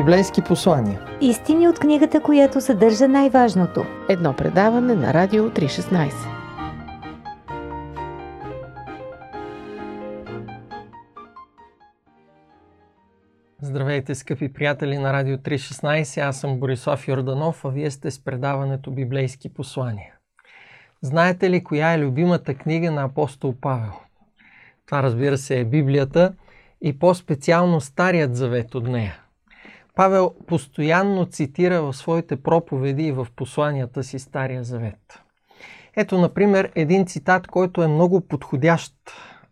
библейски послания. Истини от книгата, която съдържа най-важното. Едно предаване на Радио 316. Здравейте, скъпи приятели на Радио 316. Аз съм Борисов Йорданов, а вие сте с предаването Библейски послания. Знаете ли коя е любимата книга на апостол Павел? Това разбира се е Библията и по-специално Старият завет от нея. Павел постоянно цитира в своите проповеди и в посланията си Стария завет. Ето, например, един цитат, който е много подходящ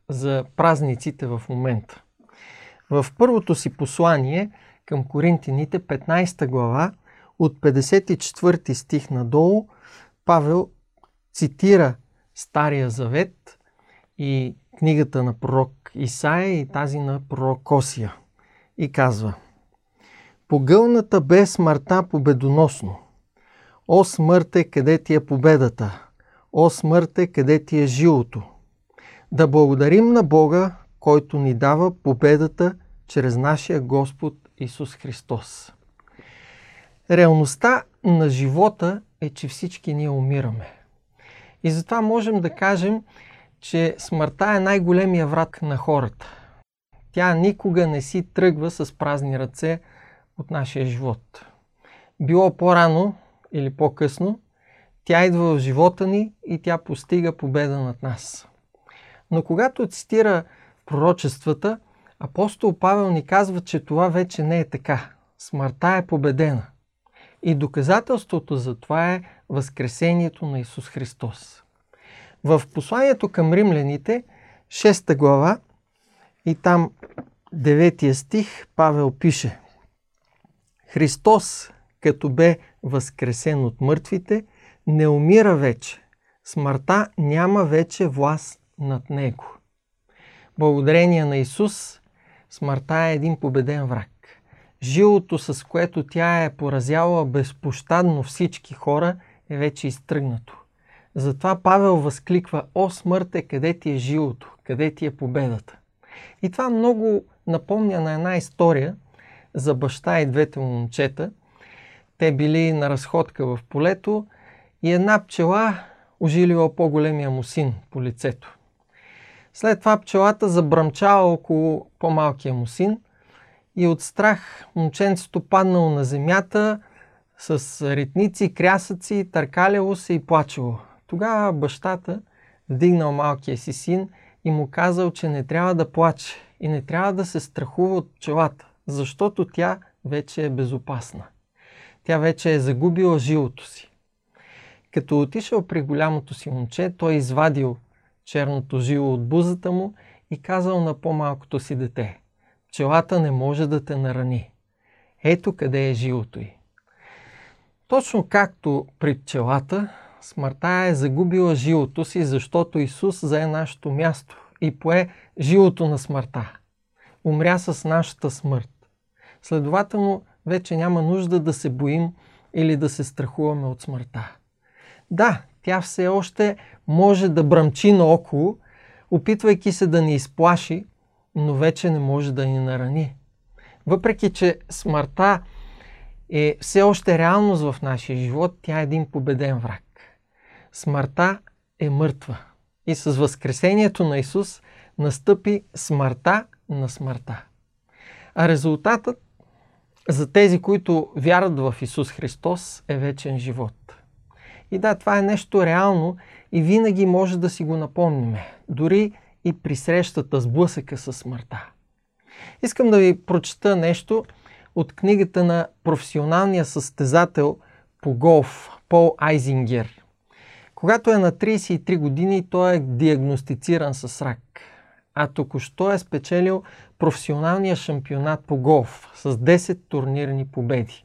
за празниците в момента. В първото си послание към Коринтините, 15 глава, от 54 стих надолу, Павел цитира Стария завет и книгата на пророк Исаия и тази на пророк Косия и казва Погълната бе смъртта победоносно. О смърте, къде ти е победата? О смърте, къде ти е жилото? Да благодарим на Бога, който ни дава победата чрез нашия Господ Исус Христос. Реалността на живота е, че всички ние умираме. И затова можем да кажем, че смъртта е най-големия враг на хората. Тя никога не си тръгва с празни ръце от нашия живот. Било по-рано или по-късно, тя идва в живота ни и тя постига победа над нас. Но когато цитира пророчествата, апостол Павел ни казва, че това вече не е така. Смъртта е победена. И доказателството за това е Възкресението на Исус Христос. В посланието към римляните, 6 глава и там 9 стих, Павел пише Христос, като бе възкресен от мъртвите, не умира вече. Смъртта няма вече власт над него. Благодарение на Исус, смъртта е един победен враг. Жилото, с което тя е поразяла безпощадно всички хора, е вече изтръгнато. Затова Павел възкликва, о смърте, къде ти е жилото, къде ти е победата. И това много напомня на една история за баща и двете момчета. Те били на разходка в полето и една пчела ожилила по-големия му син по лицето. След това пчелата забръмчава около по-малкия му син и от страх момченцето паднало на земята с ритници, крясъци, търкаляло се и плачело. Тогава бащата вдигнал малкия си син и му казал, че не трябва да плаче и не трябва да се страхува от пчелата, защото тя вече е безопасна. Тя вече е загубила жилото си. Като отишъл при голямото си момче, той извадил черното жило от бузата му и казал на по-малкото си дете Пчелата не може да те нарани. Ето къде е жилото й. Точно както при пчелата, смъртта е загубила жилото си, защото Исус зае нашето място и пое жилото на смъртта. Умря с нашата смърт. Следователно, вече няма нужда да се боим или да се страхуваме от смъртта. Да, тя все още може да бръмчи наоколо, опитвайки се да ни изплаши, но вече не може да ни нарани. Въпреки, че смъртта е все още реалност в нашия живот, тя е един победен враг. Смъртта е мъртва. И с възкресението на Исус настъпи смъртта на смъртта. А резултатът за тези, които вярват в Исус Христос, е вечен живот. И да, това е нещо реално и винаги може да си го напомниме, дори и при срещата с блъсъка със смъртта. Искам да ви прочета нещо от книгата на професионалния състезател по голф Пол Айзингер. Когато е на 33 години, той е диагностициран с рак, а току-що е спечелил професионалния шампионат по голф с 10 турнирни победи.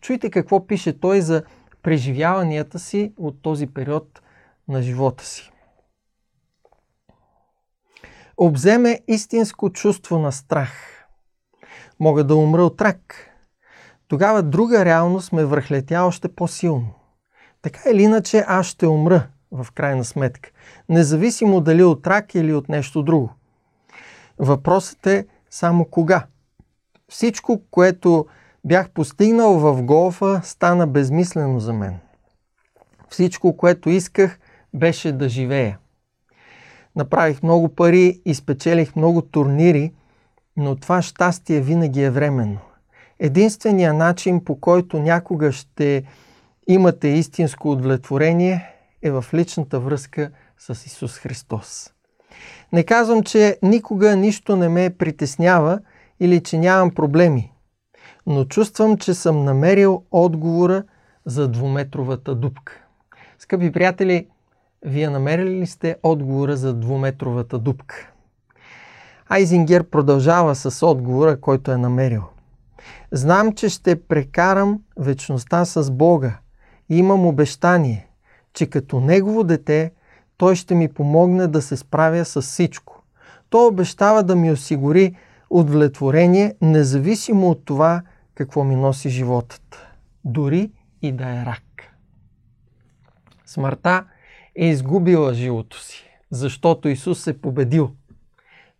Чуйте какво пише той за преживяванията си от този период на живота си. Обземе истинско чувство на страх. Мога да умра от рак. Тогава друга реалност ме връхлетя още по-силно. Така или иначе аз ще умра в крайна сметка. Независимо дали от рак или от нещо друго. Въпросът е само кога. Всичко, което бях постигнал в голфа, стана безмислено за мен. Всичко, което исках, беше да живея. Направих много пари и спечелих много турнири, но това щастие винаги е временно. Единственият начин, по който някога ще имате истинско удовлетворение, е в личната връзка с Исус Христос. Не казвам, че никога нищо не ме притеснява или че нямам проблеми, но чувствам, че съм намерил отговора за двуметровата дупка. Скъпи приятели, вие намерили ли сте отговора за двуметровата дупка? Айзингер продължава с отговора, който е намерил. Знам, че ще прекарам вечността с Бога имам обещание, че като Негово дете Той ще ми помогне да се справя с всичко. Той обещава да ми осигури удовлетворение, независимо от това какво ми носи животът, дори и да е рак. Смъртта е изгубила живото си, защото Исус е победил.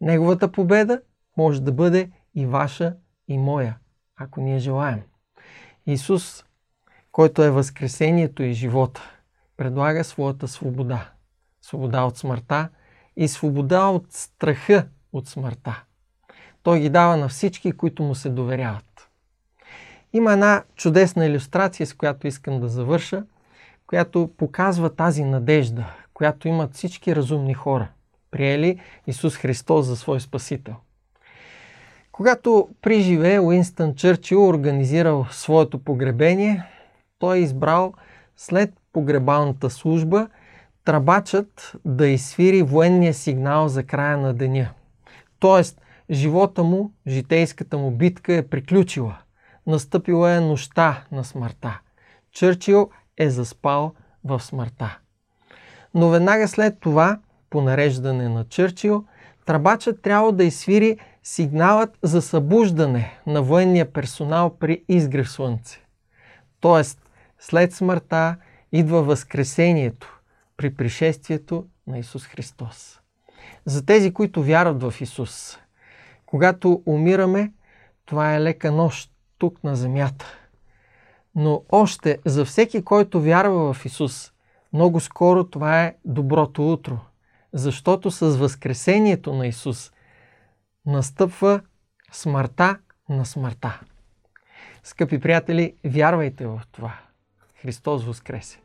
Неговата победа може да бъде и ваша, и моя, ако ние желаем. Исус, който е възкресението и живота, предлага своята свобода. Свобода от смъртта и свобода от страха от смъртта. Той ги дава на всички, които му се доверяват. Има една чудесна иллюстрация, с която искам да завърша, която показва тази надежда, която имат всички разумни хора, приели Исус Христос за свой Спасител. Когато при живее Уинстън Чърчил организирал своето погребение, той е избрал след погребалната служба трабачът да изсвири военния сигнал за края на деня. Тоест, живота му, житейската му битка е приключила. Настъпила е нощта на смъртта. Чърчил е заспал в смъртта. Но веднага след това, по нареждане на Чърчил, трабачът трябва да изсвири сигналът за събуждане на военния персонал при изгрев слънце. Тоест, след смъртта идва възкресението при пришествието на Исус Христос. За тези, които вярват в Исус, когато умираме, това е лека нощ тук на земята. Но още за всеки, който вярва в Исус, много скоро това е доброто утро. Защото с възкресението на Исус настъпва смъртта на смъртта. Скъпи приятели, вярвайте в това. Христос възкресе!